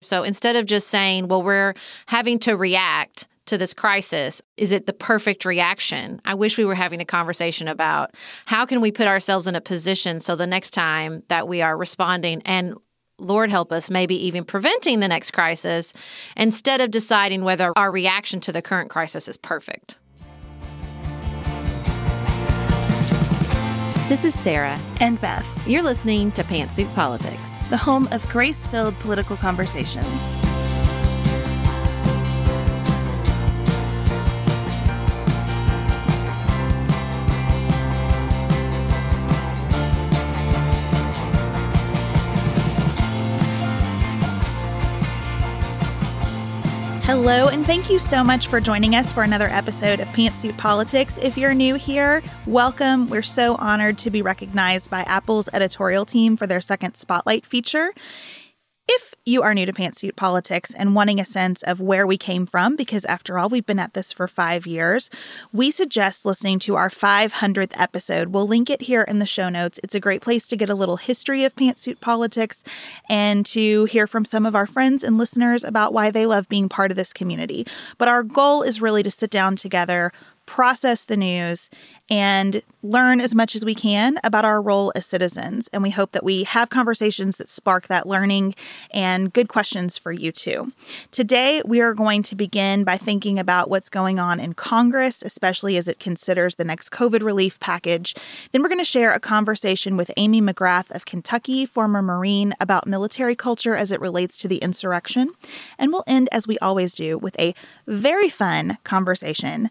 So instead of just saying, well, we're having to react to this crisis, is it the perfect reaction? I wish we were having a conversation about how can we put ourselves in a position so the next time that we are responding and Lord help us, maybe even preventing the next crisis, instead of deciding whether our reaction to the current crisis is perfect. This is Sarah. And Beth. You're listening to Pantsuit Politics, the home of grace filled political conversations. Hello, and thank you so much for joining us for another episode of Pantsuit Politics. If you're new here, welcome. We're so honored to be recognized by Apple's editorial team for their second Spotlight feature. You are new to pantsuit politics and wanting a sense of where we came from, because after all, we've been at this for five years, we suggest listening to our 500th episode. We'll link it here in the show notes. It's a great place to get a little history of pantsuit politics and to hear from some of our friends and listeners about why they love being part of this community. But our goal is really to sit down together process the news and learn as much as we can about our role as citizens. And we hope that we have conversations that spark that learning and good questions for you too. Today, we are going to begin by thinking about what's going on in Congress, especially as it considers the next COVID relief package. Then, we're going to share a conversation with Amy McGrath of Kentucky, former Marine, about military culture as it relates to the insurrection. And we'll end, as we always do, with a very fun conversation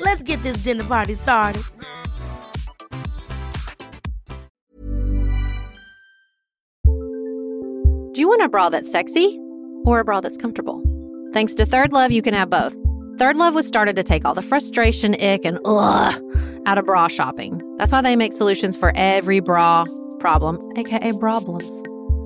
Let's get this dinner party started. Do you want a bra that's sexy or a bra that's comfortable? Thanks to Third Love, you can have both. Third Love was started to take all the frustration, ick, and ugh out of bra shopping. That's why they make solutions for every bra problem, aka problems.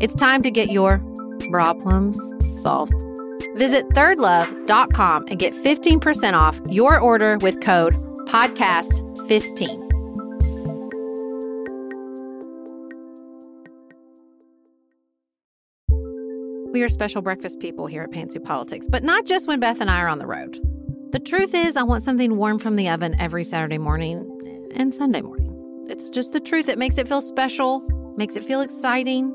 It's time to get your problems solved. Visit thirdlove.com and get 15% off your order with code podcast15. We are special breakfast people here at Pantsuit Politics, but not just when Beth and I are on the road. The truth is, I want something warm from the oven every Saturday morning and Sunday morning. It's just the truth. It makes it feel special, makes it feel exciting.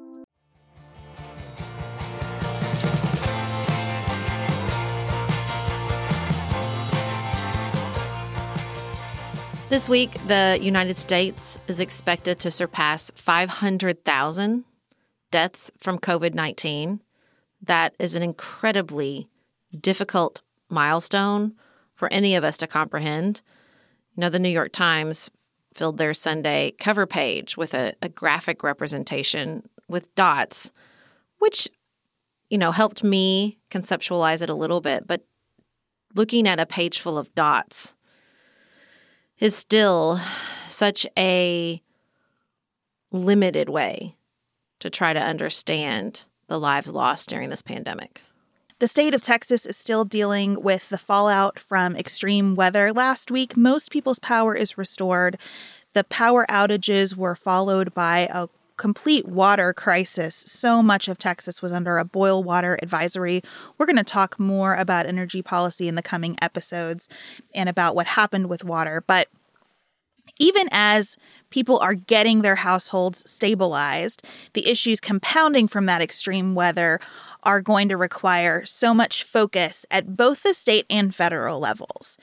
This week, the United States is expected to surpass 500,000 deaths from COVID 19. That is an incredibly difficult milestone for any of us to comprehend. You know, the New York Times filled their Sunday cover page with a, a graphic representation with dots, which, you know, helped me conceptualize it a little bit. But looking at a page full of dots is still such a limited way to try to understand the lives lost during this pandemic. The state of Texas is still dealing with the fallout from extreme weather. Last week, most people's power is restored. The power outages were followed by a complete water crisis. So much of Texas was under a boil water advisory. We're going to talk more about energy policy in the coming episodes and about what happened with water. But even as people are getting their households stabilized, the issues compounding from that extreme weather are going to require so much focus at both the state and federal levels.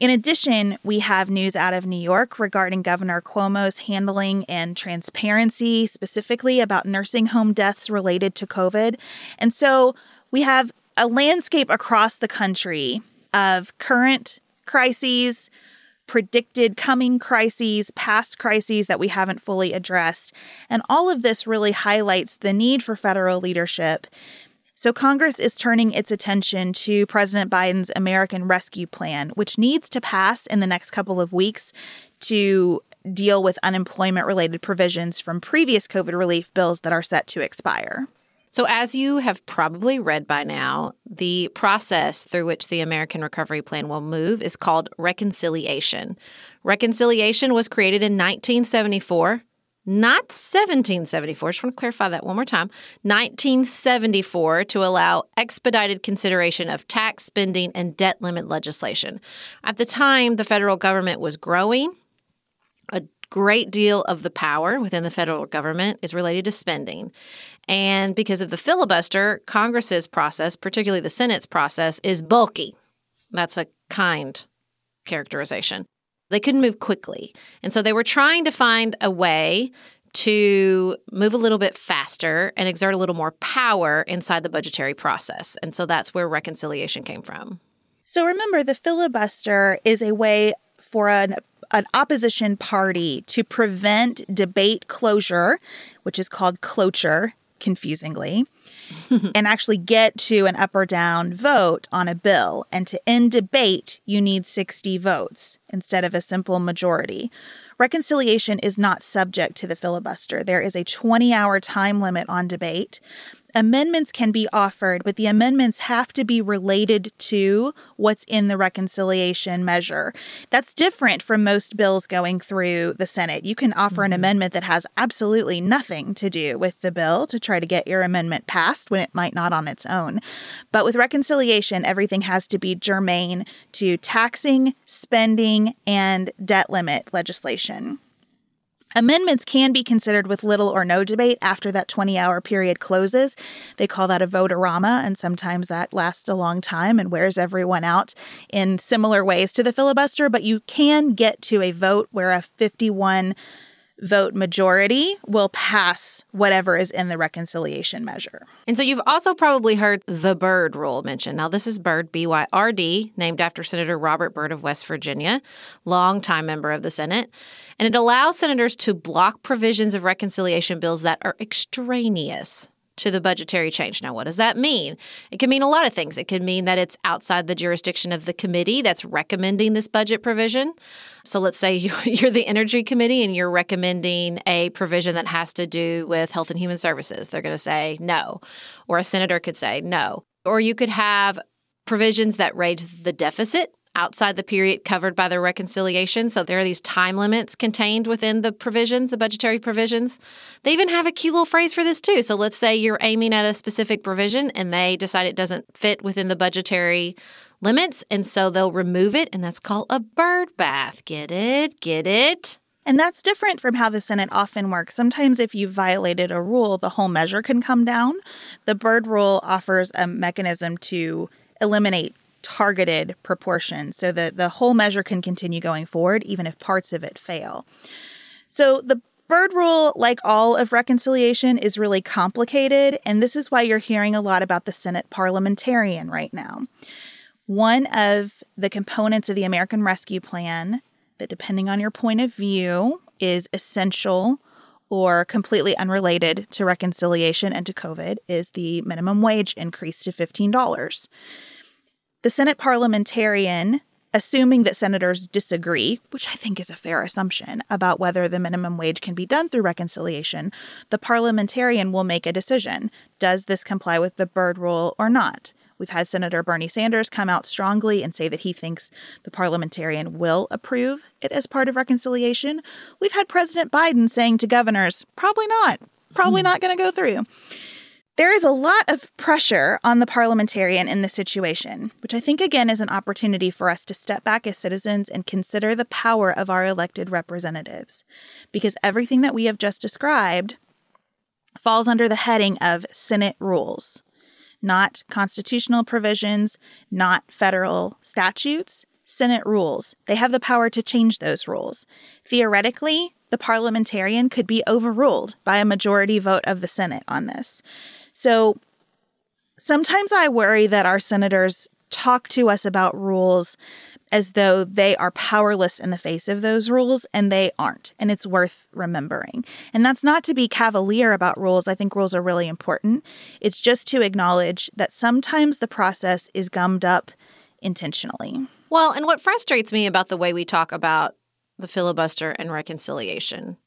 In addition, we have news out of New York regarding Governor Cuomo's handling and transparency, specifically about nursing home deaths related to COVID. And so we have a landscape across the country of current crises, predicted coming crises, past crises that we haven't fully addressed. And all of this really highlights the need for federal leadership so, Congress is turning its attention to President Biden's American Rescue Plan, which needs to pass in the next couple of weeks to deal with unemployment related provisions from previous COVID relief bills that are set to expire. So, as you have probably read by now, the process through which the American Recovery Plan will move is called reconciliation. Reconciliation was created in 1974 not 1774. I just want to clarify that one more time. 1974 to allow expedited consideration of tax spending and debt limit legislation. At the time, the federal government was growing. A great deal of the power within the federal government is related to spending. And because of the filibuster, Congress's process, particularly the Senate's process, is bulky. That's a kind characterization. They couldn't move quickly. And so they were trying to find a way to move a little bit faster and exert a little more power inside the budgetary process. And so that's where reconciliation came from. So remember, the filibuster is a way for an an opposition party to prevent debate closure, which is called cloture, confusingly, and actually get to an up or down vote on a bill. And to end debate, you need 60 votes instead of a simple majority. Reconciliation is not subject to the filibuster. There is a 20 hour time limit on debate. Amendments can be offered, but the amendments have to be related to what's in the reconciliation measure. That's different from most bills going through the Senate. You can offer an mm-hmm. amendment that has absolutely nothing to do with the bill to try to get your amendment passed when it might not on its own. But with reconciliation, everything has to be germane to taxing, spending, and debt limit legislation. Amendments can be considered with little or no debate after that 20 hour period closes. They call that a vote-a-rama, and sometimes that lasts a long time and wears everyone out in similar ways to the filibuster. But you can get to a vote where a 51 vote majority will pass whatever is in the reconciliation measure. And so you've also probably heard the Byrd rule mentioned. Now, this is Byrd, B Y R D, named after Senator Robert Byrd of West Virginia, longtime member of the Senate. And it allows senators to block provisions of reconciliation bills that are extraneous to the budgetary change. Now, what does that mean? It can mean a lot of things. It could mean that it's outside the jurisdiction of the committee that's recommending this budget provision. So let's say you're the Energy Committee and you're recommending a provision that has to do with health and human services. They're going to say no. Or a senator could say no. Or you could have provisions that raise the deficit outside the period covered by the reconciliation. So there are these time limits contained within the provisions, the budgetary provisions. They even have a cute little phrase for this too. So let's say you're aiming at a specific provision and they decide it doesn't fit within the budgetary limits. And so they'll remove it. And that's called a bird bath. Get it? Get it? And that's different from how the Senate often works. Sometimes, if you violated a rule, the whole measure can come down. The Byrd rule offers a mechanism to eliminate targeted proportion so that the whole measure can continue going forward even if parts of it fail. So the Byrd rule, like all of reconciliation, is really complicated, and this is why you're hearing a lot about the Senate parliamentarian right now. One of the components of the American Rescue Plan that, depending on your point of view, is essential or completely unrelated to reconciliation and to COVID is the minimum wage increase to $15. The Senate parliamentarian, assuming that senators disagree, which I think is a fair assumption, about whether the minimum wage can be done through reconciliation, the parliamentarian will make a decision. Does this comply with the Byrd rule or not? We've had Senator Bernie Sanders come out strongly and say that he thinks the parliamentarian will approve it as part of reconciliation. We've had President Biden saying to governors, probably not, probably hmm. not going to go through. There is a lot of pressure on the parliamentarian in this situation, which I think again is an opportunity for us to step back as citizens and consider the power of our elected representatives. Because everything that we have just described falls under the heading of Senate rules not constitutional provisions, not federal statutes, Senate rules. They have the power to change those rules. Theoretically, the parliamentarian could be overruled by a majority vote of the Senate on this. So sometimes I worry that our senators talk to us about rules as though they are powerless in the face of those rules, and they aren't. And it's worth remembering. And that's not to be cavalier about rules. I think rules are really important. It's just to acknowledge that sometimes the process is gummed up intentionally. Well, and what frustrates me about the way we talk about the filibuster and reconciliation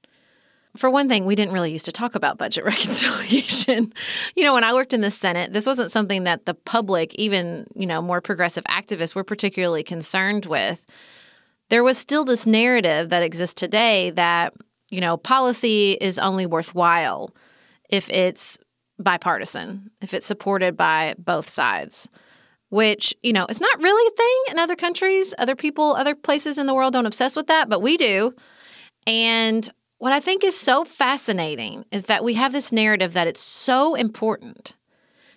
for one thing, we didn't really used to talk about budget reconciliation. you know, when I worked in the Senate, this wasn't something that the public, even, you know, more progressive activists were particularly concerned with. There was still this narrative that exists today that, you know, policy is only worthwhile if it's bipartisan, if it's supported by both sides which, you know, it's not really a thing in other countries. Other people, other places in the world don't obsess with that, but we do. And what I think is so fascinating is that we have this narrative that it's so important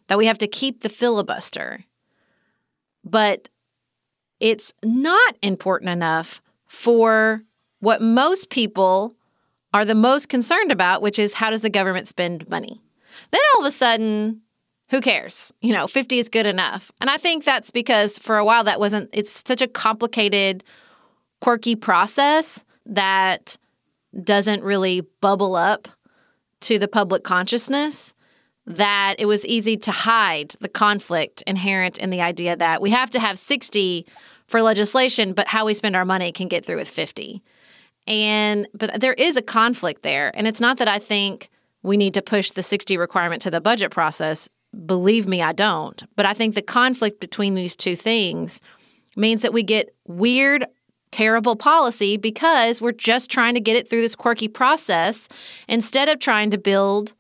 that we have to keep the filibuster, but it's not important enough for what most people are the most concerned about, which is how does the government spend money? Then all of a sudden, who cares? You know, 50 is good enough. And I think that's because for a while that wasn't, it's such a complicated, quirky process that doesn't really bubble up to the public consciousness that it was easy to hide the conflict inherent in the idea that we have to have 60 for legislation, but how we spend our money can get through with 50. And but there is a conflict there. And it's not that I think we need to push the 60 requirement to the budget process. Believe me, I don't. But I think the conflict between these two things means that we get weird terrible policy because we're just trying to get it through this quirky process instead of trying to build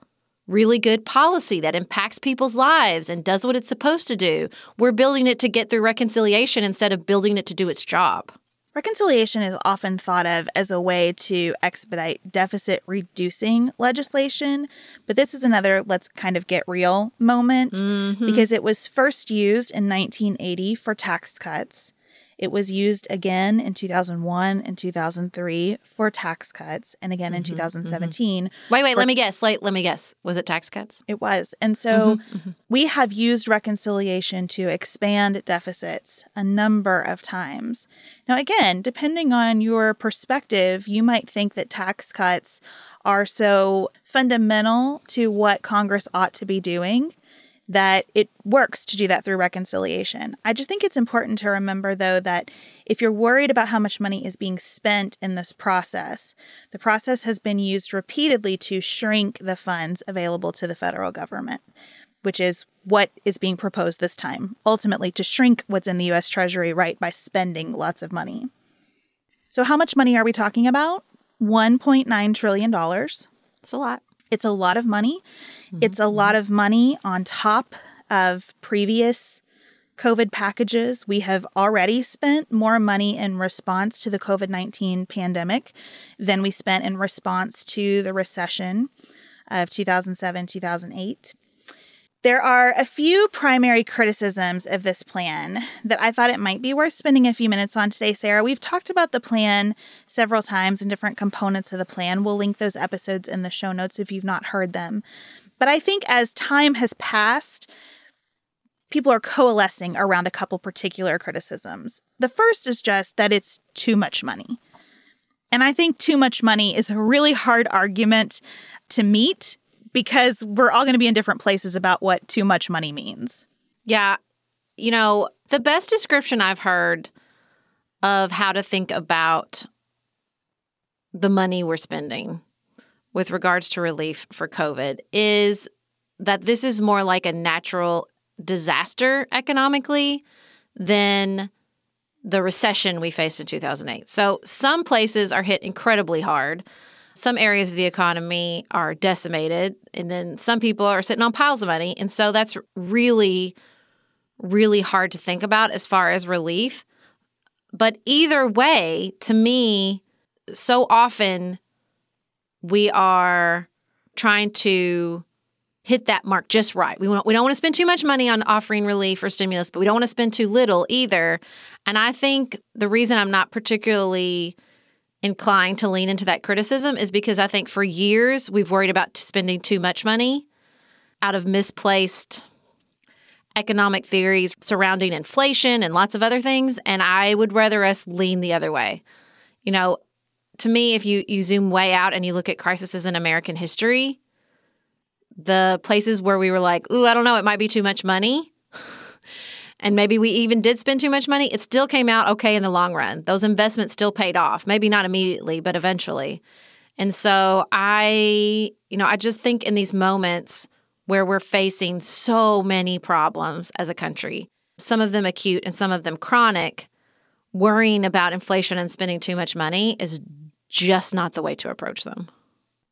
really good policy that impacts people's lives and does what it's supposed to do. We're building it to get through reconciliation instead of building it to do its job. Reconciliation is often thought of as a way to expedite deficit reducing legislation, but this is another let's kind of get real moment mm-hmm. because it was first used in 1980 for tax cuts. It was used again in 2001 and 2003 for tax cuts, and again mm-hmm, in 2017. Mm-hmm. Wait, wait, for, let me guess. Like, let me guess. Was it tax cuts? It was. And so mm-hmm, mm-hmm, we have used reconciliation to expand deficits a number of times. Now, again, depending on your perspective, you might think that tax cuts are so fundamental to what Congress ought to be doing that it works to do that through reconciliation. I just think it's important to remember, though, that if you're worried about how much money is being spent in this process, the process has been used repeatedly to shrink the funds available to the federal government, which is what is being proposed this time ultimately to shrink what's in the US Treasury, right, by spending lots of money. So, how much money are we talking about? $1.9 trillion. It's a lot. It's a lot of money. Mm-hmm. It's a lot of money on top of previous COVID packages. We have already spent more money in response to the COVID 19 pandemic than we spent in response to the recession of 2007 2008. There are a few primary criticisms of this plan that I thought it might be worth spending a few minutes on today, Sarah. We've talked about the plan several times and different components of the plan. We'll link those episodes in the show notes if you've not heard them. But I think as time has passed, people are coalescing around a couple particular criticisms. The first is just that it's too much money. And I think too much money is a really hard argument to meet because we're all going to be in different places about what too much money means. Yeah. You know, the best description I've heard of how to think about the money we're spending with regards to relief for COVID is that this is more like a natural disaster economically than the recession we faced in 2008. So some places are hit incredibly hard. Some areas of the economy are decimated, and then some people are sitting on piles of money. And so that's really, really hard to think about as far as relief. But either way, to me, so often we are trying to hit that mark just right. We want, we don't want to spend too much money on offering relief or stimulus, but we don't want to spend too little either. And I think the reason I'm not particularly inclined to lean into that criticism is because I think for years we've worried about spending too much money out of misplaced economic theories surrounding inflation and lots of other things. And I would rather us lean the other way. You know, to me, if you, you zoom way out and you look at crises in American history, the places where we were like, ooh, I don't know, it might be too much money. And maybe we even did spend too much money, it still came out okay in the long run. Those investments still paid off. Maybe not immediately, but eventually. And so I, you know, I just think in these moments where we're facing so many problems as a country, some of them acute and some of them chronic, worrying about inflation and spending too much money is just not the way to approach them.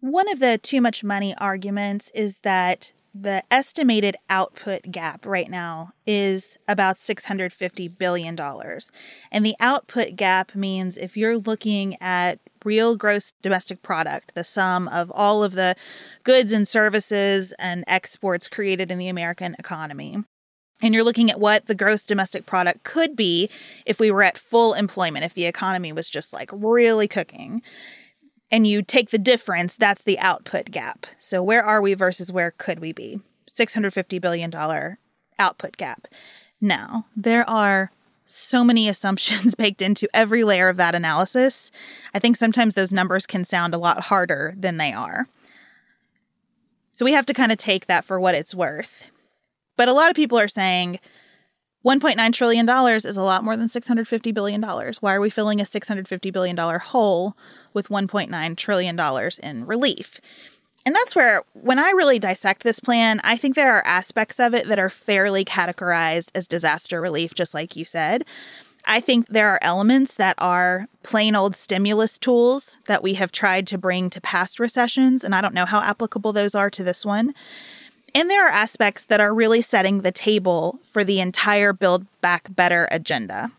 One of the too much money arguments is that the estimated output gap right now is about $650 billion. And the output gap means if you're looking at real gross domestic product, the sum of all of the goods and services and exports created in the American economy, and you're looking at what the gross domestic product could be if we were at full employment, if the economy was just like really cooking and you take the difference, that's the output gap. So where are we versus where could we be? $650 billion output gap. Now, there are so many assumptions baked into every layer of that analysis. I think sometimes those numbers can sound a lot harder than they are. So we have to kind of take that for what it's worth. But a lot of people are saying, $1.9 trillion is a lot more than $650 billion. Why are we filling a $650 billion hole with $1.9 trillion in relief? And that's where, when I really dissect this plan, I think there are aspects of it that are fairly categorized as disaster relief, just like you said. I think there are elements that are plain old stimulus tools that we have tried to bring to past recessions, and I don't know how applicable those are to this one. And there are aspects that are really setting the table for the entire Build Back Better agenda.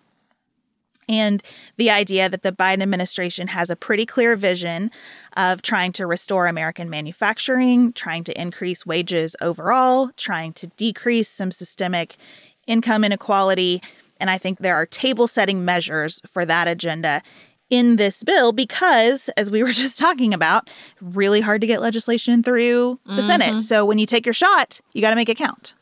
And the idea that the Biden administration has a pretty clear vision of trying to restore American manufacturing, trying to increase wages overall, trying to decrease some systemic income inequality. And I think there are table setting measures for that agenda in this bill because, as we were just talking about, really hard to get legislation through the mm-hmm. Senate. So when you take your shot, you got to make it count.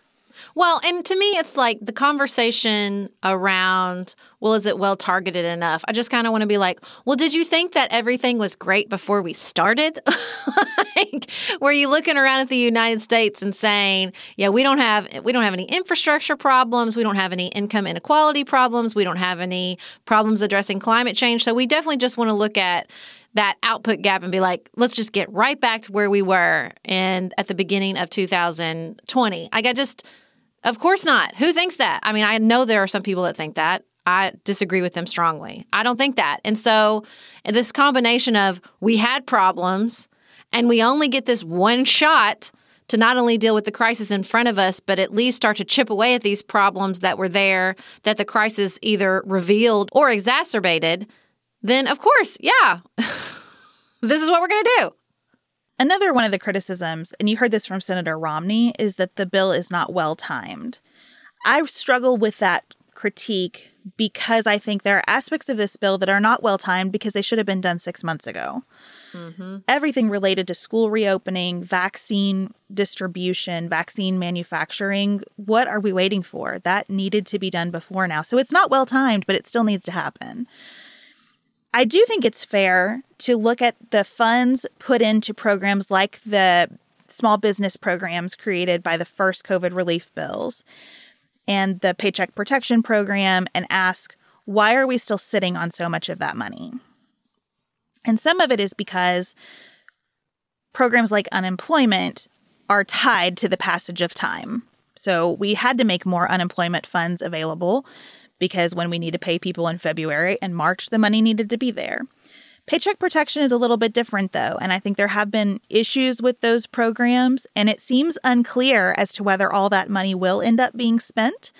Well, and to me, it's like the conversation around, well, is it well targeted enough? I just kind of want to be like, well, did you think that everything was great before we started? like, were you looking around at the United States and saying, yeah, we don't have we don't have any infrastructure problems, we don't have any income inequality problems, we don't have any problems addressing climate change. So we definitely just want to look at that output gap and be like, let's just get right back to where we were and at the beginning of 2020. Like I just of course not. Who thinks that? I mean, I know there are some people that think that. I disagree with them strongly. I don't think that. And so, this combination of we had problems and we only get this one shot to not only deal with the crisis in front of us, but at least start to chip away at these problems that were there that the crisis either revealed or exacerbated, then of course, yeah, this is what we're going to do. Another one of the criticisms, and you heard this from Senator Romney, is that the bill is not well timed. I struggle with that critique because I think there are aspects of this bill that are not well timed because they should have been done six months ago. Mm-hmm. Everything related to school reopening, vaccine distribution, vaccine manufacturing, what are we waiting for? That needed to be done before now. So it's not well timed, but it still needs to happen. I do think it's fair to look at the funds put into programs like the small business programs created by the first COVID relief bills and the Paycheck Protection Program and ask, why are we still sitting on so much of that money? And some of it is because programs like unemployment are tied to the passage of time. So we had to make more unemployment funds available because when we need to pay people in February and March, the money needed to be there. Paycheck protection is a little bit different, though, and I think there have been issues with those programs, and it seems unclear as to whether all that money will end up being spent.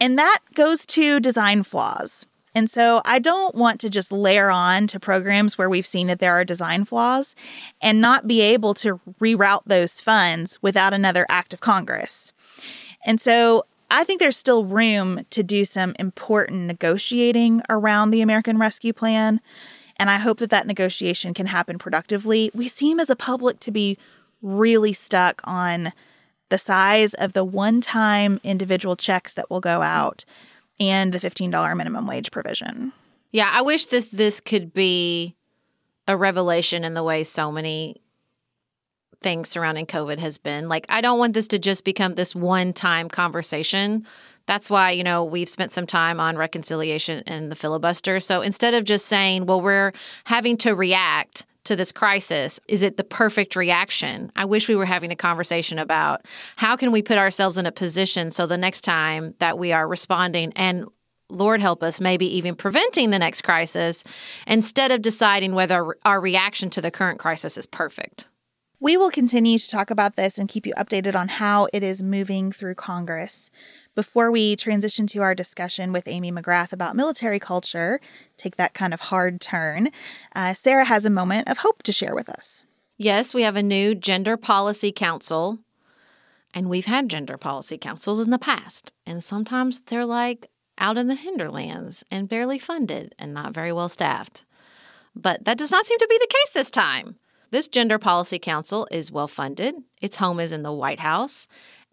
And that goes to design flaws. And so I don't want to just layer on to programs where we've seen that there are design flaws and not be able to reroute those funds without another act of Congress. And so I think there's still room to do some important negotiating around the American Rescue Plan. And I hope that that negotiation can happen productively. We seem as a public to be really stuck on the size of the one time individual checks that will go out and the $15 minimum wage provision. Yeah, I wish this this could be a revelation in the way so many things surrounding COVID has been. Like I don't want this to just become this one-time conversation. That's why, you know, we've spent some time on reconciliation and the filibuster. So instead of just saying, well, we're having to react to this crisis, is it the perfect reaction? I wish we were having a conversation about how can we put ourselves in a position so the next time that we are responding and Lord help us, maybe even preventing the next crisis instead of deciding whether our reaction to the current crisis is perfect. We will continue to talk about this and keep you updated on how it is moving through Congress. Before we transition to our discussion with Amy McGrath about military culture, take that kind of hard turn, uh, Sarah has a moment of hope to share with us. Yes, we have a new gender policy council, and we've had gender policy councils in the past, and sometimes they're like out in the hinterlands and barely funded and not very well staffed. But that does not seem to be the case this time. This Gender Policy Council is well funded. Its home is in the White House,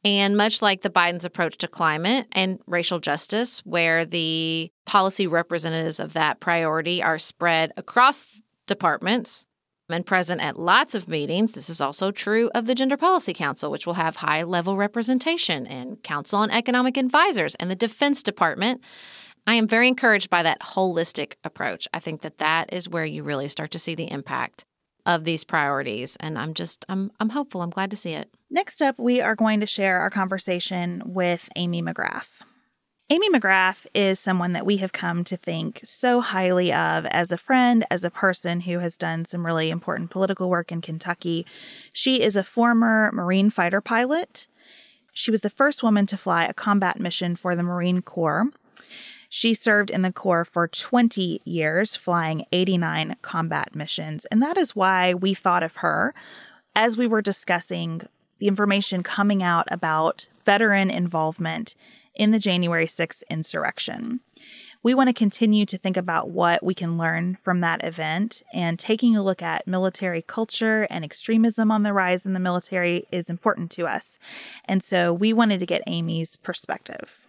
and much like the Biden's approach to climate and racial justice, where the policy representatives of that priority are spread across departments and present at lots of meetings, this is also true of the Gender Policy Council, which will have high level representation and Council on Economic Advisors and the Defense Department. I am very encouraged by that holistic approach. I think that that is where you really start to see the impact of these priorities and I'm just I'm I'm hopeful. I'm glad to see it. Next up, we are going to share our conversation with Amy McGrath. Amy McGrath is someone that we have come to think so highly of as a friend, as a person who has done some really important political work in Kentucky. She is a former Marine fighter pilot. She was the first woman to fly a combat mission for the Marine Corps. She served in the Corps for 20 years, flying 89 combat missions. And that is why we thought of her as we were discussing the information coming out about veteran involvement in the January 6th insurrection. We want to continue to think about what we can learn from that event, and taking a look at military culture and extremism on the rise in the military is important to us. And so we wanted to get Amy's perspective.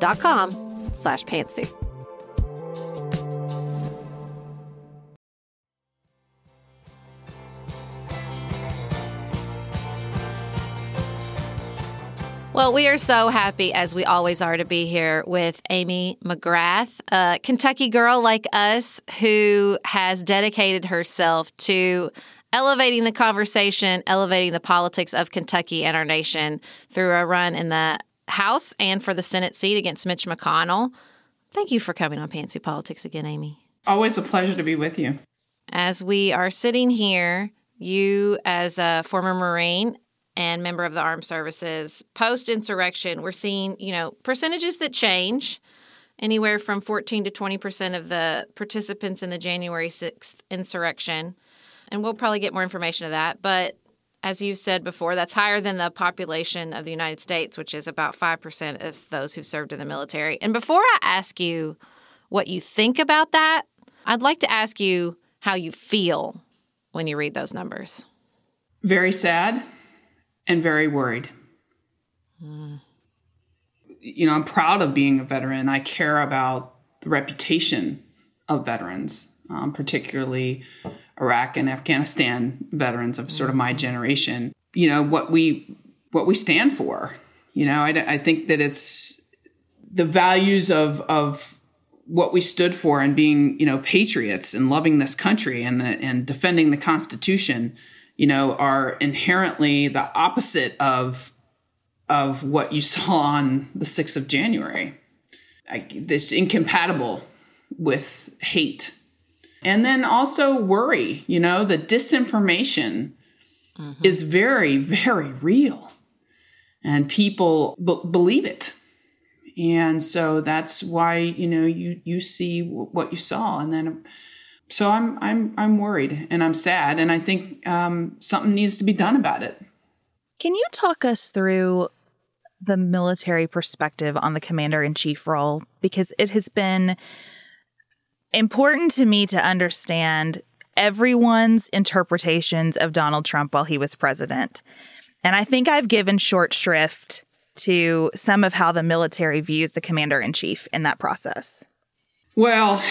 com slash pantsuit. Well, we are so happy, as we always are, to be here with Amy McGrath, a Kentucky girl like us who has dedicated herself to elevating the conversation, elevating the politics of Kentucky and our nation through a run in the House and for the Senate seat against Mitch McConnell. Thank you for coming on Pantsuit Politics again, Amy. Always a pleasure to be with you. As we are sitting here, you, as a former Marine and member of the armed services, post insurrection, we're seeing, you know, percentages that change anywhere from 14 to 20% of the participants in the January 6th insurrection. And we'll probably get more information of that. But as you've said before, that's higher than the population of the United States, which is about 5% of those who've served in the military. And before I ask you what you think about that, I'd like to ask you how you feel when you read those numbers. Very sad and very worried. Mm. You know, I'm proud of being a veteran. I care about the reputation of veterans, um, particularly Iraq and Afghanistan veterans of sort of my generation, you know, what we what we stand for. You know, I, I think that it's the values of of what we stood for and being, you know, patriots and loving this country and the, and defending the Constitution, you know, are inherently the opposite of of what you saw on the sixth of January. I, this incompatible with hate and then also worry, you know, the disinformation mm-hmm. is very, very real. And people b- believe it. And so that's why, you know, you you see w- what you saw and then so I'm I'm I'm worried and I'm sad and I think um, something needs to be done about it. Can you talk us through the military perspective on the commander in chief role because it has been important to me to understand everyone's interpretations of Donald Trump while he was president. And I think I've given short shrift to some of how the military views the commander in chief in that process. Well,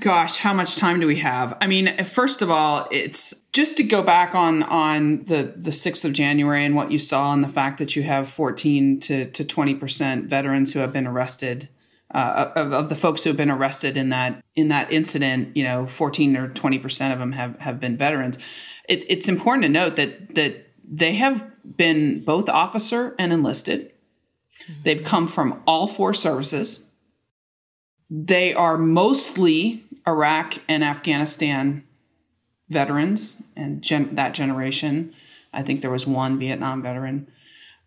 gosh, how much time do we have? I mean, first of all, it's just to go back on on the the 6th of January and what you saw and the fact that you have 14 to to 20% veterans who have been arrested uh, of, of, the folks who have been arrested in that in that incident, you know, 14 or 20 percent of them have have been veterans. It, it's important to note that that they have been both officer and enlisted. Mm-hmm. They've come from all four services. They are mostly Iraq and Afghanistan veterans and gen- that generation. I think there was one Vietnam veteran.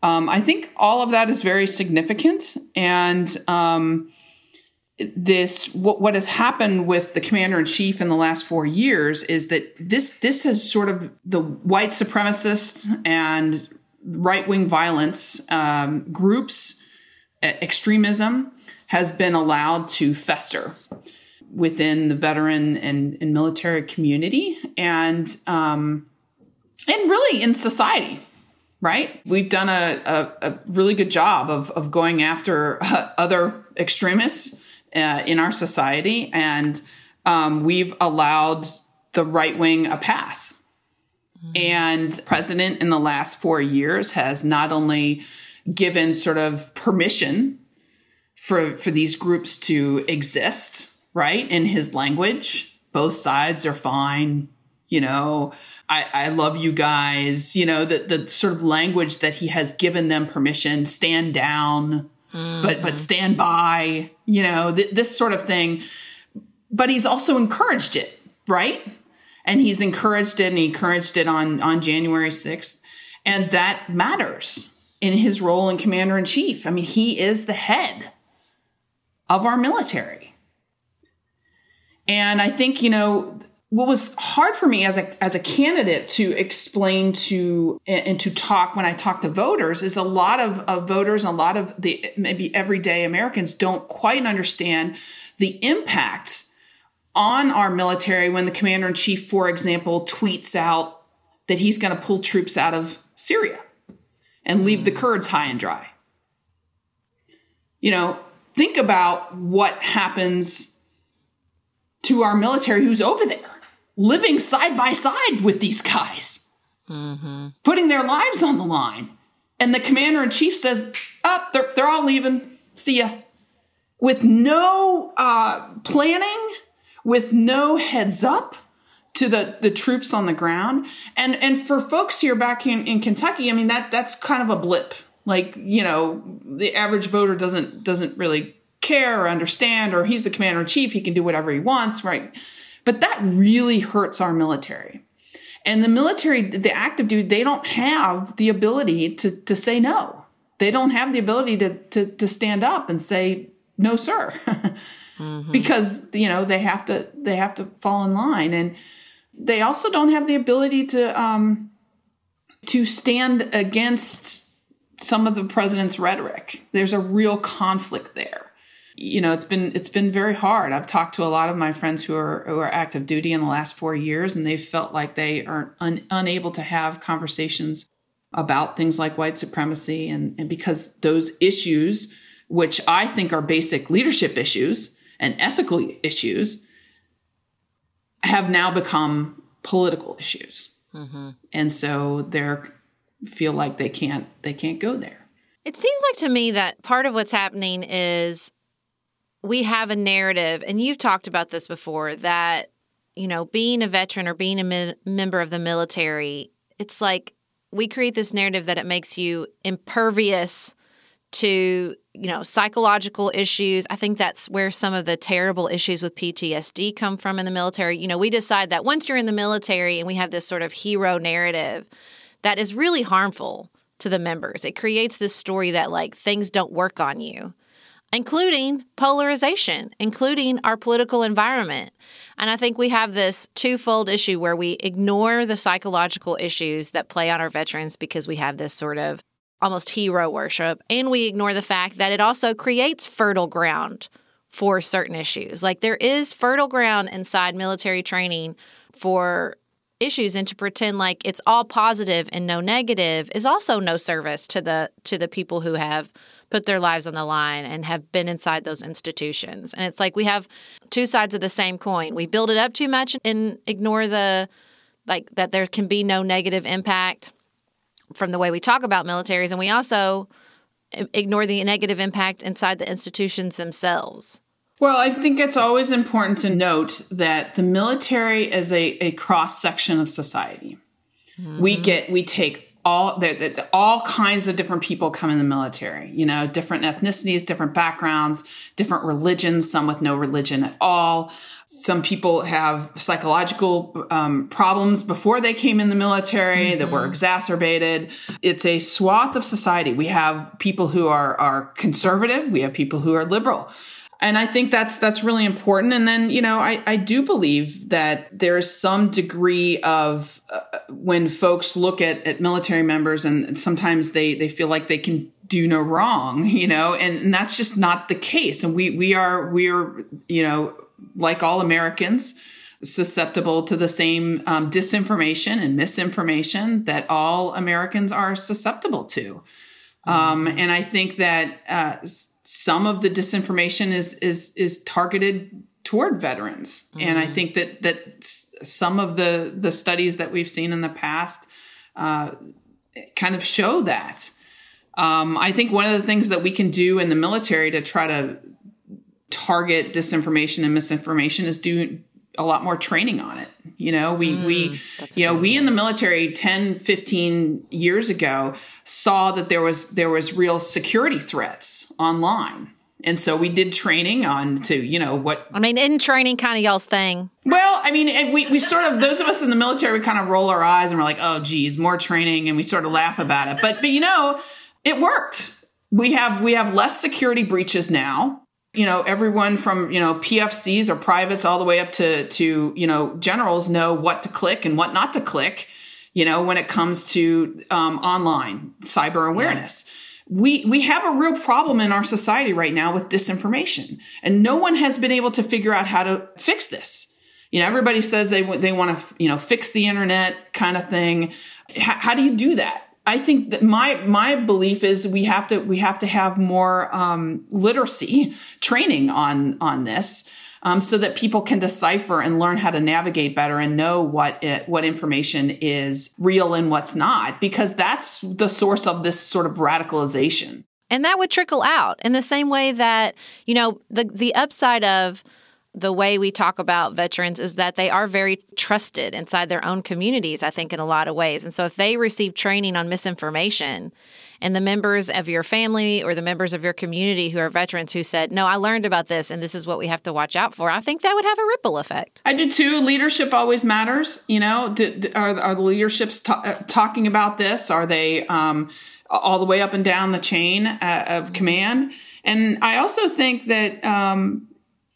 Um, I think all of that is very significant, and um, this what, what has happened with the commander in chief in the last four years is that this this has sort of the white supremacist and right wing violence um, groups extremism has been allowed to fester within the veteran and, and military community and um, and really in society right? We've done a, a, a, really good job of, of going after uh, other extremists uh, in our society, and um, we've allowed the right wing a pass. Mm-hmm. And president in the last four years has not only given sort of permission for for these groups to exist, right, in his language. Both sides are fine, you know. I, I love you guys, you know, the the sort of language that he has given them permission, stand down, mm-hmm. but but stand by, you know, th- this sort of thing. But he's also encouraged it, right? And he's encouraged it, and he encouraged it on on January sixth, and that matters in his role in commander in chief. I mean, he is the head of our military. And I think, you know, what was hard for me as a as a candidate to explain to and to talk when I talk to voters is a lot of, of voters, and a lot of the maybe everyday Americans don't quite understand the impact on our military when the commander in chief, for example, tweets out that he's going to pull troops out of Syria and leave the Kurds high and dry. You know, think about what happens to our military who's over there living side by side with these guys, mm-hmm. putting their lives on the line. And the commander in chief says, Up, oh, they're, they're all leaving. See ya. With no uh, planning, with no heads up to the, the troops on the ground. And and for folks here back in, in Kentucky, I mean that that's kind of a blip. Like, you know, the average voter doesn't doesn't really care or understand, or he's the commander in chief, he can do whatever he wants, right? But that really hurts our military. And the military, the active duty, they don't have the ability to, to say no. They don't have the ability to, to, to stand up and say, no, sir. mm-hmm. Because, you know, they have to, they have to fall in line. And they also don't have the ability to, um, to stand against some of the president's rhetoric. There's a real conflict there you know, it's been it's been very hard. I've talked to a lot of my friends who are who are active duty in the last four years, and they've felt like they are un, unable to have conversations about things like white supremacy, and, and because those issues, which I think are basic leadership issues and ethical issues, have now become political issues, mm-hmm. and so they're feel like they can't they can't go there. It seems like to me that part of what's happening is we have a narrative, and you've talked about this before, that, you know, being a veteran or being a member of the military, it's like we create this narrative that it makes you impervious to you know psychological issues. I think that's where some of the terrible issues with ptsd come from in the military. You know we decide that once you're in the military and we have this sort of hero narrative that is really harmful to the members. It creates this story that like things don't work on you including polarization, including our political environment. And I think we have this twofold issue where we ignore the psychological issues that play on our veterans because we have this sort of almost hero worship, and we ignore the fact that it also creates fertile ground for certain issues. Like there is fertile ground inside military training for issues and to pretend like it's all positive and no negative is also no service to the to the people who have put their lives on the line and have been inside those institutions. And it's like we have two sides of the same coin. We build it up too much and ignore the like that there can be no negative impact from the way we talk about militaries and we also ignore the negative impact inside the institutions themselves. Well, I think it's always important to note that the military is a, a cross section of society. Mm-hmm. We get, we take all, all kinds of different people come in the military, you know, different ethnicities, different backgrounds, different religions, some with no religion at all. Some people have psychological um, problems before they came in the military mm-hmm. that were mm-hmm. exacerbated. It's a swath of society. We have people who are, are conservative. We have people who are liberal and I think that's that's really important. And then you know I I do believe that there's some degree of uh, when folks look at at military members and sometimes they they feel like they can do no wrong, you know, and, and that's just not the case. And we we are we are you know like all Americans susceptible to the same um, disinformation and misinformation that all Americans are susceptible to. Um, and I think that uh, some of the disinformation is is is targeted toward veterans mm-hmm. and i mm-hmm. think that that some of the the studies that we've seen in the past uh, kind of show that um, i think one of the things that we can do in the military to try to target disinformation and misinformation is do a lot more training on it. You know, we, mm, we, you know, we in the military 10, 15 years ago saw that there was, there was real security threats online. And so we did training on to, you know, what. I mean, in training kind of y'all's thing. Well, I mean, we, we sort of, those of us in the military, we kind of roll our eyes and we're like, oh, geez, more training. And we sort of laugh about it. But, but you know, it worked. We have, we have less security breaches now you know everyone from you know pfcs or privates all the way up to to you know generals know what to click and what not to click you know when it comes to um, online cyber awareness. Yeah. we we have a real problem in our society right now with disinformation and no one has been able to figure out how to fix this. You know everybody says they they want to you know fix the internet kind of thing. H- how do you do that I think that my my belief is we have to we have to have more um, literacy training on on this. Um, so that people can decipher and learn how to navigate better and know what it, what information is real and what's not, because that's the source of this sort of radicalization. And that would trickle out in the same way that you know the the upside of the way we talk about veterans is that they are very trusted inside their own communities, I think, in a lot of ways. And so if they receive training on misinformation, and the members of your family or the members of your community who are veterans who said, No, I learned about this and this is what we have to watch out for, I think that would have a ripple effect. I do too. Leadership always matters. You know, do, are, are the leaderships t- uh, talking about this? Are they um, all the way up and down the chain uh, of command? And I also think that um,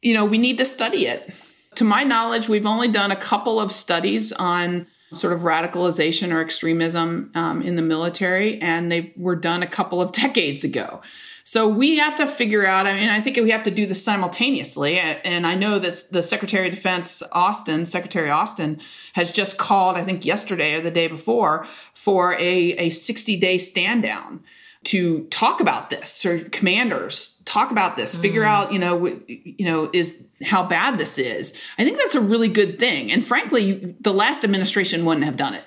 you know, we need to study it. To my knowledge, we've only done a couple of studies on sort of radicalization or extremism um, in the military, and they were done a couple of decades ago. So we have to figure out, I mean, I think we have to do this simultaneously. And I know that the Secretary of Defense, Austin, Secretary Austin, has just called, I think yesterday or the day before, for a, a 60 day stand down to talk about this or commanders talk about this figure mm. out you know you know is how bad this is. I think that's a really good thing. And frankly the last administration wouldn't have done it.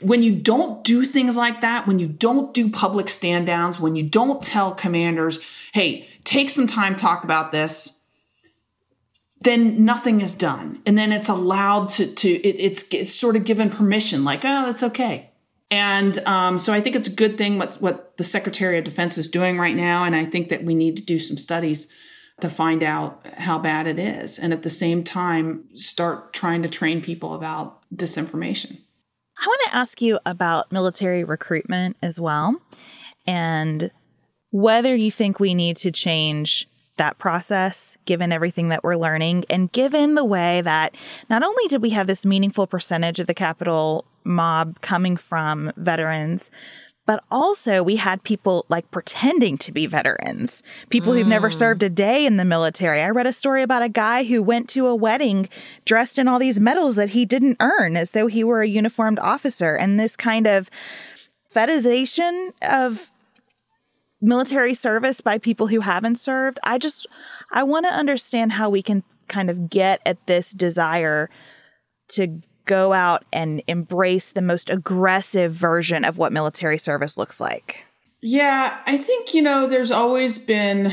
When you don't do things like that when you don't do public stand downs when you don't tell commanders hey take some time talk about this then nothing is done. And then it's allowed to to it, it's it's sort of given permission like oh that's okay and um, so I think it's a good thing what, what the Secretary of Defense is doing right now. And I think that we need to do some studies to find out how bad it is. And at the same time, start trying to train people about disinformation. I want to ask you about military recruitment as well and whether you think we need to change that process, given everything that we're learning, and given the way that not only did we have this meaningful percentage of the Capitol mob coming from veterans, but also we had people like pretending to be veterans, people mm. who've never mm. served a day in the military. I read a story about a guy who went to a wedding dressed in all these medals that he didn't earn as though he were a uniformed officer. And this kind of fetishization of military service by people who haven't served. I just I want to understand how we can kind of get at this desire to go out and embrace the most aggressive version of what military service looks like. Yeah, I think, you know, there's always been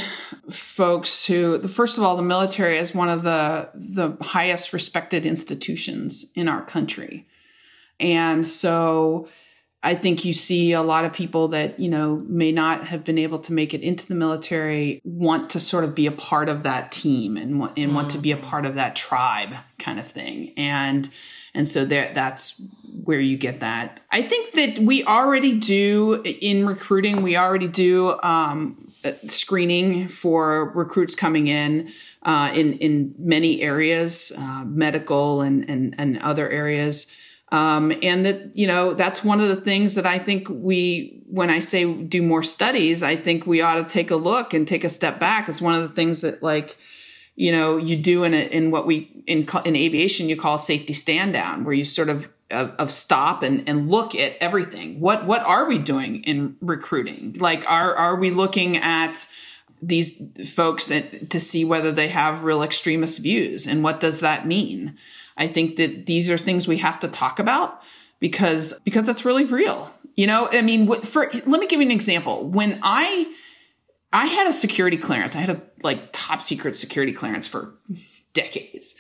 folks who first of all, the military is one of the the highest respected institutions in our country. And so I think you see a lot of people that, you know, may not have been able to make it into the military want to sort of be a part of that team and, and mm. want to be a part of that tribe kind of thing. And and so there, that's where you get that. I think that we already do in recruiting, we already do um, screening for recruits coming in uh, in in many areas, uh, medical and, and and other areas. Um, and that you know that's one of the things that I think we, when I say do more studies, I think we ought to take a look and take a step back. It's one of the things that like you know you do in a, in what we in in aviation you call safety stand down where you sort of of, of stop and, and look at everything. What what are we doing in recruiting? Like are are we looking at these folks to see whether they have real extremist views and what does that mean i think that these are things we have to talk about because because that's really real you know i mean for let me give you an example when i I had a security clearance. I had a like top secret security clearance for decades.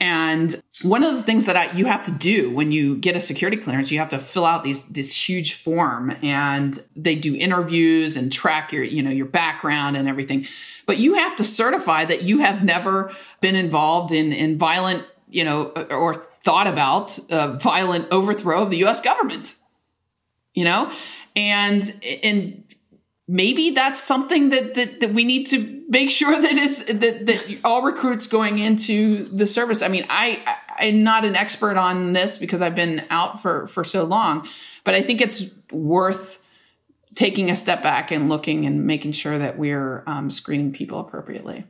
And one of the things that I, you have to do when you get a security clearance, you have to fill out these this huge form, and they do interviews and track your you know your background and everything. But you have to certify that you have never been involved in in violent you know or thought about a violent overthrow of the U.S. government. You know, and and maybe that's something that, that, that we need to make sure that is that, that all recruits going into the service. I mean, I, I'm not an expert on this because I've been out for, for so long, but I think it's worth taking a step back and looking and making sure that we're um, screening people appropriately.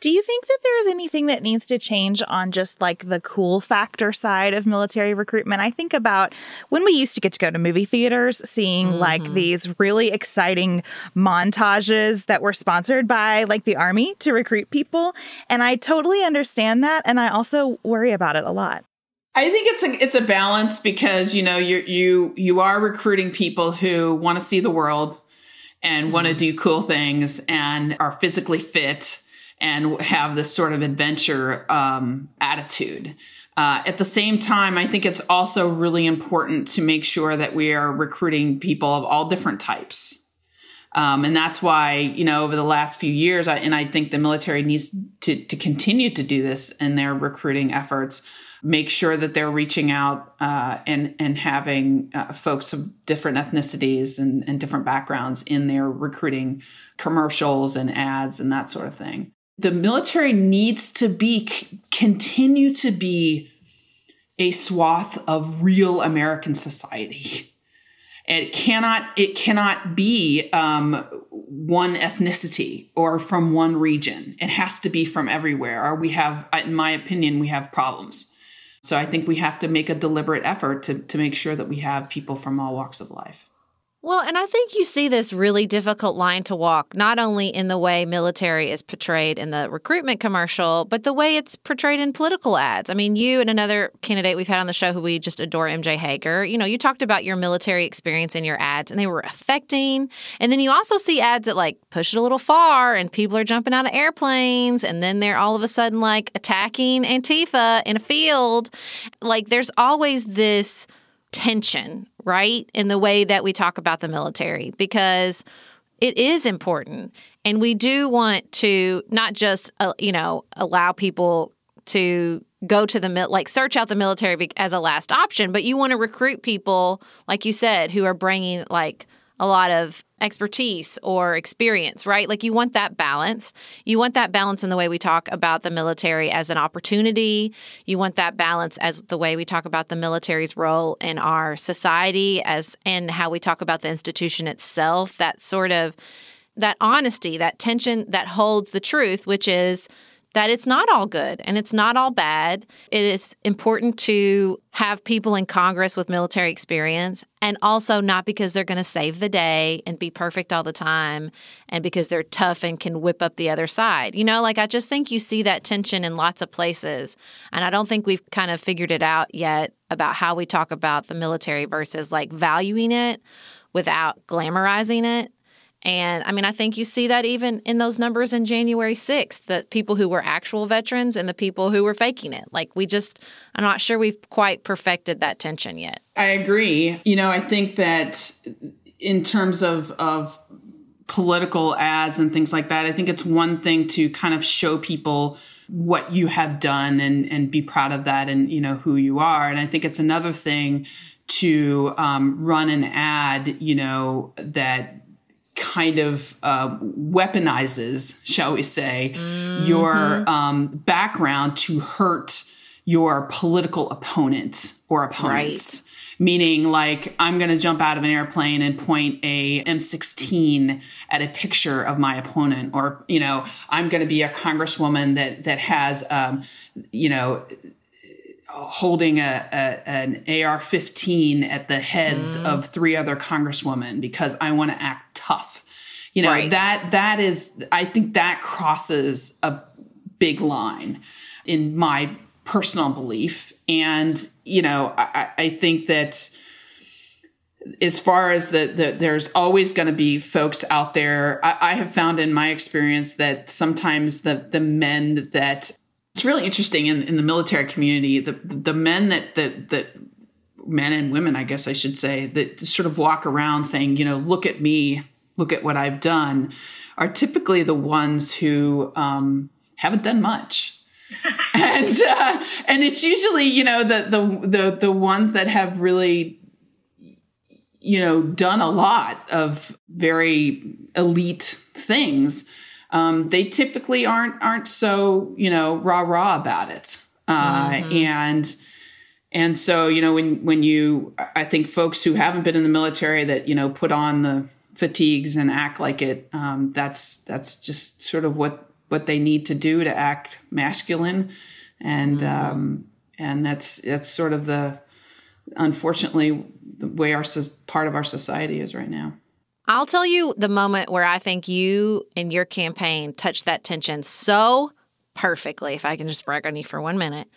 Do you think that there's anything that needs to change on just like the cool factor side of military recruitment? I think about when we used to get to go to movie theaters, seeing mm-hmm. like these really exciting montages that were sponsored by like the army to recruit people. And I totally understand that. And I also worry about it a lot. I think it's a it's a balance because you know you you you are recruiting people who want to see the world and mm-hmm. want to do cool things and are physically fit and have this sort of adventure um, attitude. Uh, at the same time, I think it's also really important to make sure that we are recruiting people of all different types. Um, and that's why, you know, over the last few years, I, and I think the military needs to, to continue to do this in their recruiting efforts, make sure that they're reaching out uh, and, and having uh, folks of different ethnicities and, and different backgrounds in their recruiting commercials and ads and that sort of thing the military needs to be continue to be a swath of real American society. It cannot it cannot be um, one ethnicity or from one region. It has to be from everywhere, or we have, in my opinion, we have problems. So I think we have to make a deliberate effort to to make sure that we have people from all walks of life. Well, and I think you see this really difficult line to walk, not only in the way military is portrayed in the recruitment commercial, but the way it's portrayed in political ads. I mean, you and another candidate we've had on the show who we just adore, MJ Hegar, you know, you talked about your military experience in your ads and they were affecting. And then you also see ads that like push it a little far and people are jumping out of airplanes and then they're all of a sudden like attacking Antifa in a field. Like there's always this tension, right, in the way that we talk about the military because it is important. And we do want to not just, uh, you know, allow people to go to the like search out the military as a last option, but you want to recruit people, like you said, who are bringing like a lot of expertise or experience, right? Like you want that balance. You want that balance in the way we talk about the military as an opportunity. You want that balance as the way we talk about the military's role in our society as and how we talk about the institution itself. That sort of that honesty, that tension that holds the truth, which is that it's not all good and it's not all bad. It is important to have people in Congress with military experience and also not because they're going to save the day and be perfect all the time and because they're tough and can whip up the other side. You know, like I just think you see that tension in lots of places. And I don't think we've kind of figured it out yet about how we talk about the military versus like valuing it without glamorizing it And I mean, I think you see that even in those numbers in January 6th, the people who were actual veterans and the people who were faking it. Like, we just, I'm not sure we've quite perfected that tension yet. I agree. You know, I think that in terms of, of political ads and things like that, I think it's one thing to kind of show people what you have done and, and be proud of that and, you know, who you are. And I think it's another thing to um, run an ad, you know, that kind of uh, weaponizes, shall we say, mm-hmm. your um, background to hurt your political opponent or opponents. Right. Meaning, like, I'm going to jump out of an airplane and point a M16 at a picture of my opponent, or you know, I'm going to be a congresswoman that that has, um, you know, holding a, a, an AR-15 at the heads mm. of three other congresswomen because I want to act tough. You know, right. that that is I think that crosses a big line in my personal belief. And, you know, I, I think that as far as that the there's always going to be folks out there. I, I have found in my experience that sometimes the the men that it's really interesting in, in the military community, the the men that that that men and women, I guess I should say, that sort of walk around saying, you know, look at me, look at what I've done, are typically the ones who um, haven't done much. and uh, and it's usually you know the the the the ones that have really you know done a lot of very elite things um, they typically aren't aren't so you know rah rah about it, uh, mm-hmm. and and so you know when when you I think folks who haven't been in the military that you know put on the fatigues and act like it um, that's that's just sort of what what they need to do to act masculine, and mm-hmm. um, and that's that's sort of the unfortunately the way our part of our society is right now. I'll tell you the moment where I think you and your campaign touched that tension so perfectly, if I can just brag on you for one minute,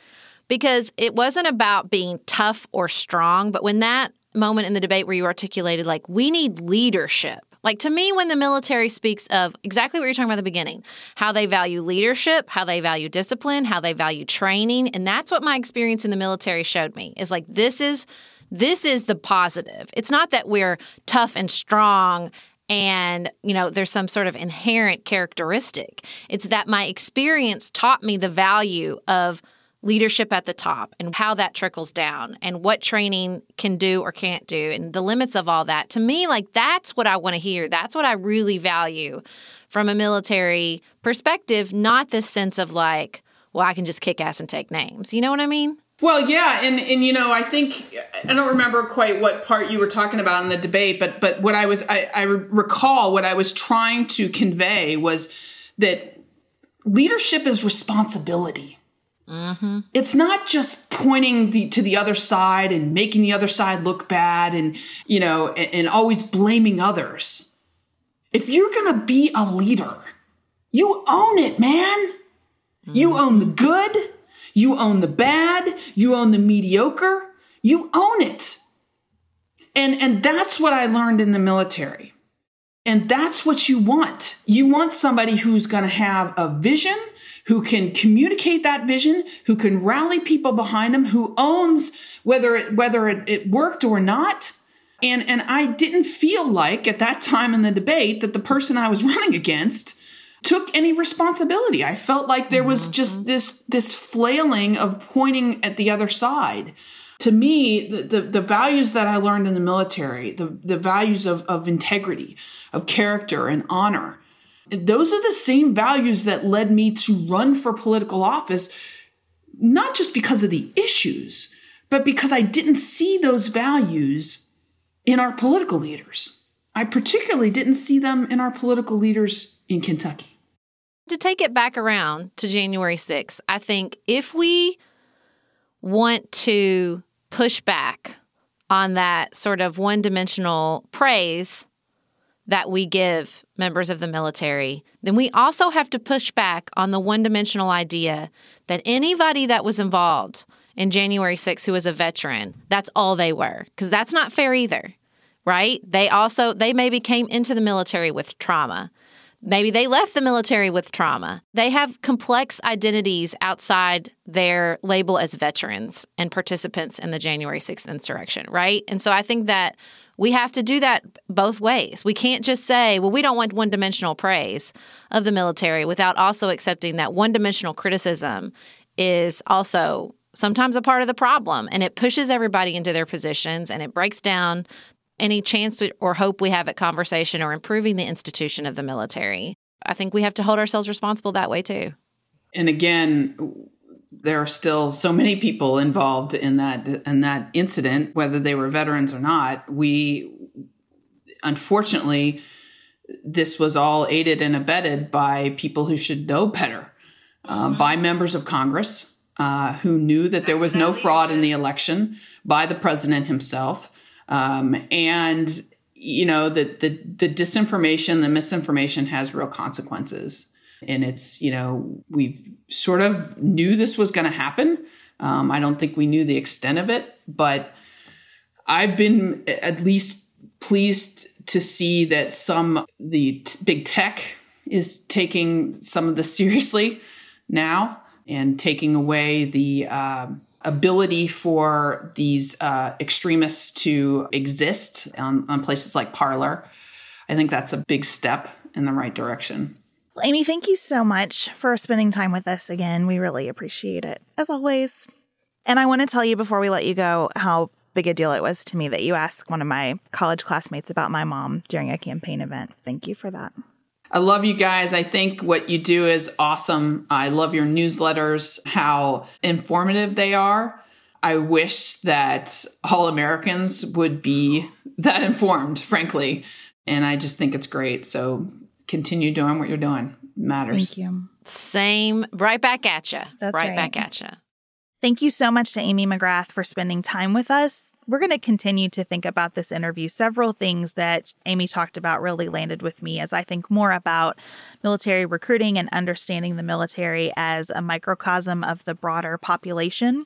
because it wasn't about being tough or strong, but when that moment in the debate where you articulated, like, we need leadership. Like to me, when the military speaks of exactly what you're talking about at the beginning, how they value leadership, how they value discipline, how they value training, and that's what my experience in the military showed me is like this is this is the positive. It's not that we're tough and strong and you know there's some sort of inherent characteristic. It's that my experience taught me the value of leadership at the top and how that trickles down and what training can do or can't do and the limits of all that. To me, like that's what I want to hear. That's what I really value from a military perspective, not this sense of like, well, I can just kick ass and take names. You know what I mean? Well, yeah, and and you know, I think I don't remember quite what part you were talking about in the debate, but but what I was I, I recall what I was trying to convey was that leadership is responsibility. Mm-hmm. It's not just pointing the, to the other side and making the other side look bad, and you know, and, and always blaming others. If you're gonna be a leader, you own it, man. Mm-hmm. You own the good you own the bad. You own the mediocre. You own it. And, and that's what I learned in the military. And that's what you want. You want somebody who's going to have a vision, who can communicate that vision, who can rally people behind them, who owns whether it, whether it, it worked or not. And, and I didn't feel like at that time in the debate that the person I was running against took any responsibility. I felt like there was just mm-hmm. this this flailing of pointing at the other side. To me, the, the, the, values that I learned in the military, the, the values of, of integrity, of character and honor, those are the same values that led me to run for political office, not just because of the issues, but because I didn't see those values in our political leaders. I particularly didn't see them in our political leaders in Kentucky to take it back around to January 6th, I think if we want to push back on that sort of one dimensional praise that we give members of the military, then we also have to push back on the one dimensional idea that anybody that was involved in January 6th who was a veteran, that's all they were, because that's not fair either. Right? They also they maybe came into the military with trauma. Maybe they left the military with trauma. They have complex identities outside their label as veterans and participants in the January 6th insurrection, right? And so I think that we have to do that both ways. We can't just say, well, we don't want one dimensional praise of the military without also accepting that one dimensional criticism is also sometimes a part of the problem and it pushes everybody into their positions and it breaks down any chance or hope we have at conversation or improving the institution of the military. I think we have to hold ourselves responsible that way too. And again, there are still so many people involved in that in that incident, whether they were veterans or not. We unfortunately this was all aided and abetted by people who should know better, uh, mm-hmm. by members of Congress uh, who knew that there was no fraud in the election, by the president himself, um, and you know that the the disinformation, the misinformation has real consequences. And it's you know we sort of knew this was going to happen. Um, I don't think we knew the extent of it, but I've been at least pleased to see that some the t- big tech is taking some of this seriously now and taking away the uh, ability for these uh, extremists to exist on, on places like Parler. I think that's a big step in the right direction. Well, Amy, thank you so much for spending time with us again. We really appreciate it, as always. And I want to tell you before we let you go how big a deal it was to me that you asked one of my college classmates about my mom during a campaign event. Thank you for that. I love you guys. I think what you do is awesome. I love your newsletters, how informative they are. I wish that all Americans would be that informed, frankly. And I just think it's great. So continue doing what you're doing. It matters. Thank you. Same. Right back at you. That's right, right. back at you. Thank you so much to Amy McGrath for spending time with us we're going to continue to think about this interview. Several things that Amy talked about really landed with me as I think more about military recruiting and understanding the military as a microcosm of the broader population.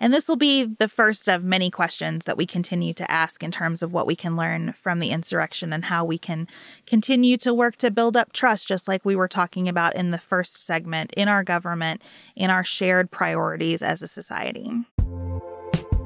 And this will be the first of many questions that we continue to ask in terms of what we can learn from the insurrection and how we can continue to work to build up trust, just like we were talking about in the first segment, in our government, in our shared priorities as a society.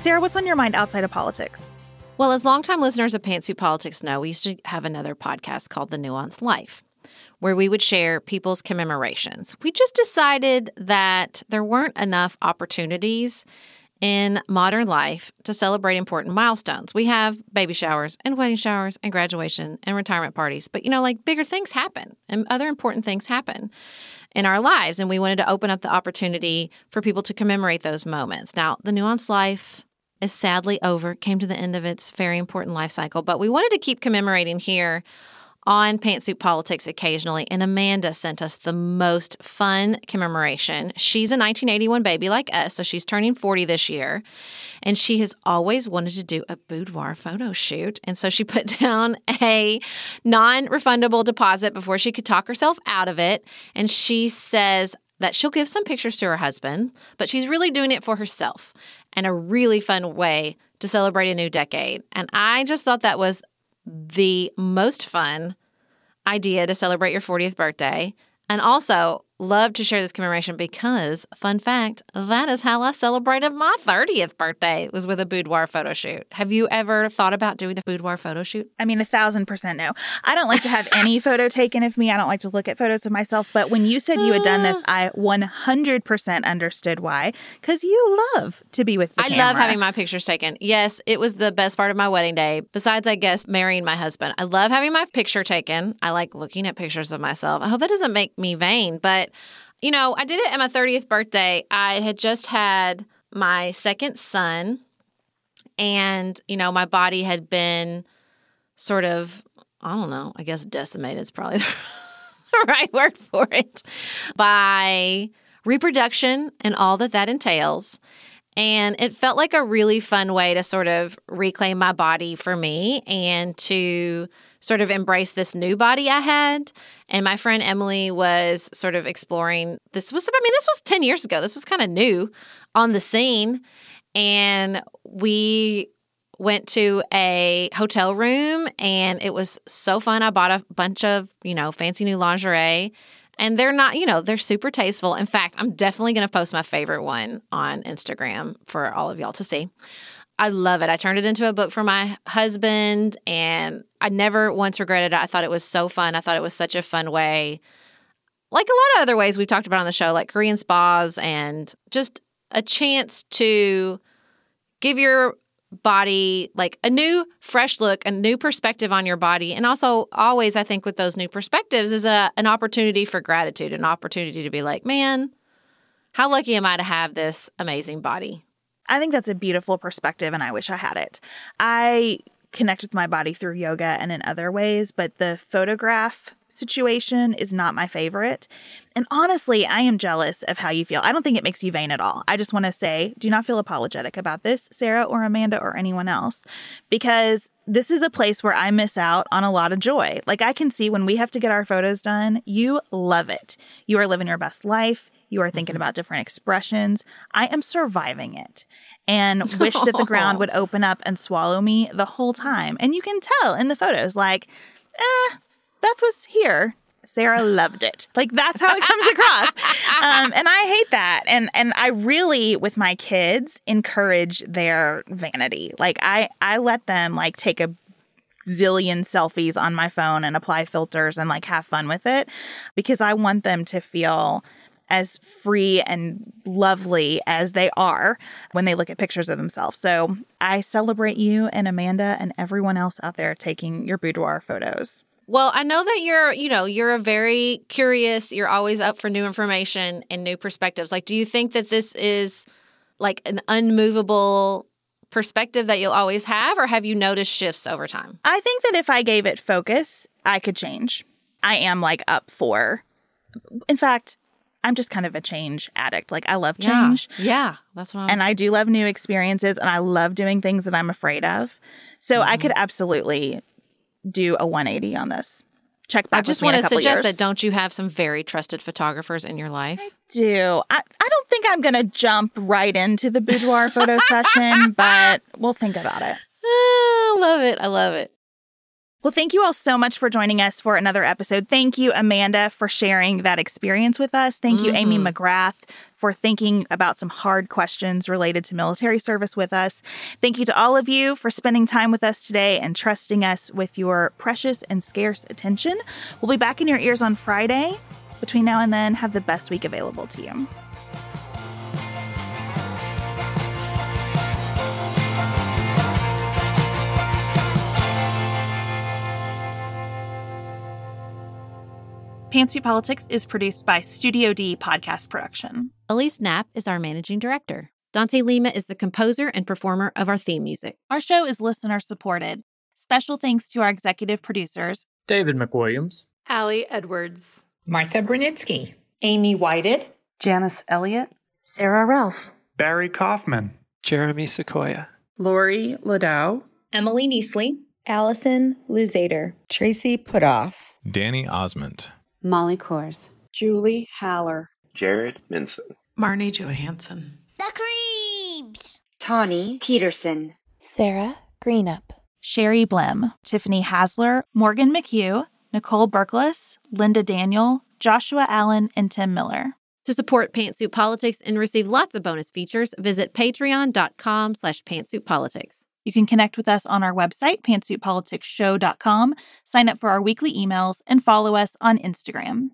Sarah, what's on your mind outside of politics? Well, as longtime listeners of Pantsuit Politics know, we used to have another podcast called The Nuanced Life, where we would share people's commemorations. We just decided that there weren't enough opportunities in modern life to celebrate important milestones. We have baby showers and wedding showers and graduation and retirement parties, but you know, like bigger things happen and other important things happen in our lives. And we wanted to open up the opportunity for people to commemorate those moments. Now, the nuanced life is sadly over, came to the end of its very important life cycle, but we wanted to keep commemorating here on Pantsuit Politics occasionally, and Amanda sent us the most fun commemoration. She's a 1981 baby like us, so she's turning 40 this year, and she has always wanted to do a boudoir photo shoot. And so she put down a non refundable deposit before she could talk herself out of it. And she says, that she'll give some pictures to her husband, but she's really doing it for herself and a really fun way to celebrate a new decade. And I just thought that was the most fun idea to celebrate your 40th birthday. And also, love to share this commemoration because, fun fact, that is how I celebrated my 30th birthday was with a boudoir photo shoot. Have you ever thought about doing a boudoir photo shoot? I mean, a thousand percent no. I don't like to have any photo taken of me. I don't like to look at photos of myself. But when you said you had done this, I 100% understood why. Because you love to be with the I camera. love having my pictures taken. Yes, it was the best part of my wedding day. Besides, I guess, marrying my husband. I love having my picture taken. I like looking at pictures of myself. I hope that doesn't make me vain, but you know, I did it at my 30th birthday. I had just had my second son, and, you know, my body had been sort of, I don't know, I guess decimated is probably the right word for it, by reproduction and all that that entails. And it felt like a really fun way to sort of reclaim my body for me and to sort of embrace this new body I had. And my friend Emily was sort of exploring this was I mean this was 10 years ago. This was kind of new on the scene and we went to a hotel room and it was so fun. I bought a bunch of, you know, fancy new lingerie and they're not, you know, they're super tasteful. In fact, I'm definitely going to post my favorite one on Instagram for all of y'all to see. I love it. I turned it into a book for my husband and I never once regretted it. I thought it was so fun. I thought it was such a fun way. Like a lot of other ways we've talked about on the show, like Korean spas and just a chance to give your body like a new fresh look a new perspective on your body and also always i think with those new perspectives is a an opportunity for gratitude an opportunity to be like man how lucky am i to have this amazing body I think that's a beautiful perspective, and I wish I had it. I connect with my body through yoga and in other ways, but the photograph situation is not my favorite. And honestly, I am jealous of how you feel. I don't think it makes you vain at all. I just want to say, do not feel apologetic about this, Sarah or Amanda or anyone else, because this is a place where I miss out on a lot of joy. Like I can see when we have to get our photos done, you love it. You are living your best life. You are thinking about different expressions. I am surviving it and wish that the ground would open up and swallow me the whole time. And you can tell in the photos, like, eh, Beth was here. Sarah loved it. Like that's how it comes across. Um, and I hate that. And and I really, with my kids, encourage their vanity. Like I I let them like take a zillion selfies on my phone and apply filters and like have fun with it because I want them to feel as free and lovely as they are when they look at pictures of themselves. So I celebrate you and Amanda and everyone else out there taking your boudoir photos. Well, I know that you're, you know, you're a very curious, you're always up for new information and new perspectives. Like, do you think that this is like an unmovable perspective that you'll always have, or have you noticed shifts over time? I think that if I gave it focus, I could change. I am like up for, in fact, I'm just kind of a change addict. Like, I love change. Yeah, yeah that's what I'm. And I do love new experiences and I love doing things that I'm afraid of. So mm-hmm. I could absolutely do a 180 on this. Check back. I just want to suggest years. that don't you have some very trusted photographers in your life? I do. I, I don't think I'm going to jump right into the boudoir photo session, but we'll think about it. I love it. I love it. Well, thank you all so much for joining us for another episode. Thank you, Amanda, for sharing that experience with us. Thank mm-hmm. you, Amy mm-hmm. McGrath, for thinking about some hard questions related to military service with us. Thank you to all of you for spending time with us today and trusting us with your precious and scarce attention. We'll be back in your ears on Friday. Between now and then, have the best week available to you. Pantsuit Politics is produced by Studio D Podcast Production. Elise Knapp is our managing director. Dante Lima is the composer and performer of our theme music. Our show is listener supported. Special thanks to our executive producers David McWilliams, Allie Edwards, Martha Brunitsky, Amy Whited, Janice Elliott, Sarah Ralph, Barry Kaufman, Jeremy Sequoia, Lori Ladow, Emily Neasley, Allison Luzader, Tracy Putoff, Danny Osmond. Molly Kors, Julie Haller, Jared Minson, Marnie Johansson, The Creeps, Tawny Peterson, Sarah Greenup, Sherry Blim, Tiffany Hasler, Morgan McHugh, Nicole Berkles, Linda Daniel, Joshua Allen, and Tim Miller. To support Pantsuit Politics and receive lots of bonus features, visit patreon.com slash pantsuitpolitics. You can connect with us on our website, pantsuitpoliticsshow.com, sign up for our weekly emails, and follow us on Instagram.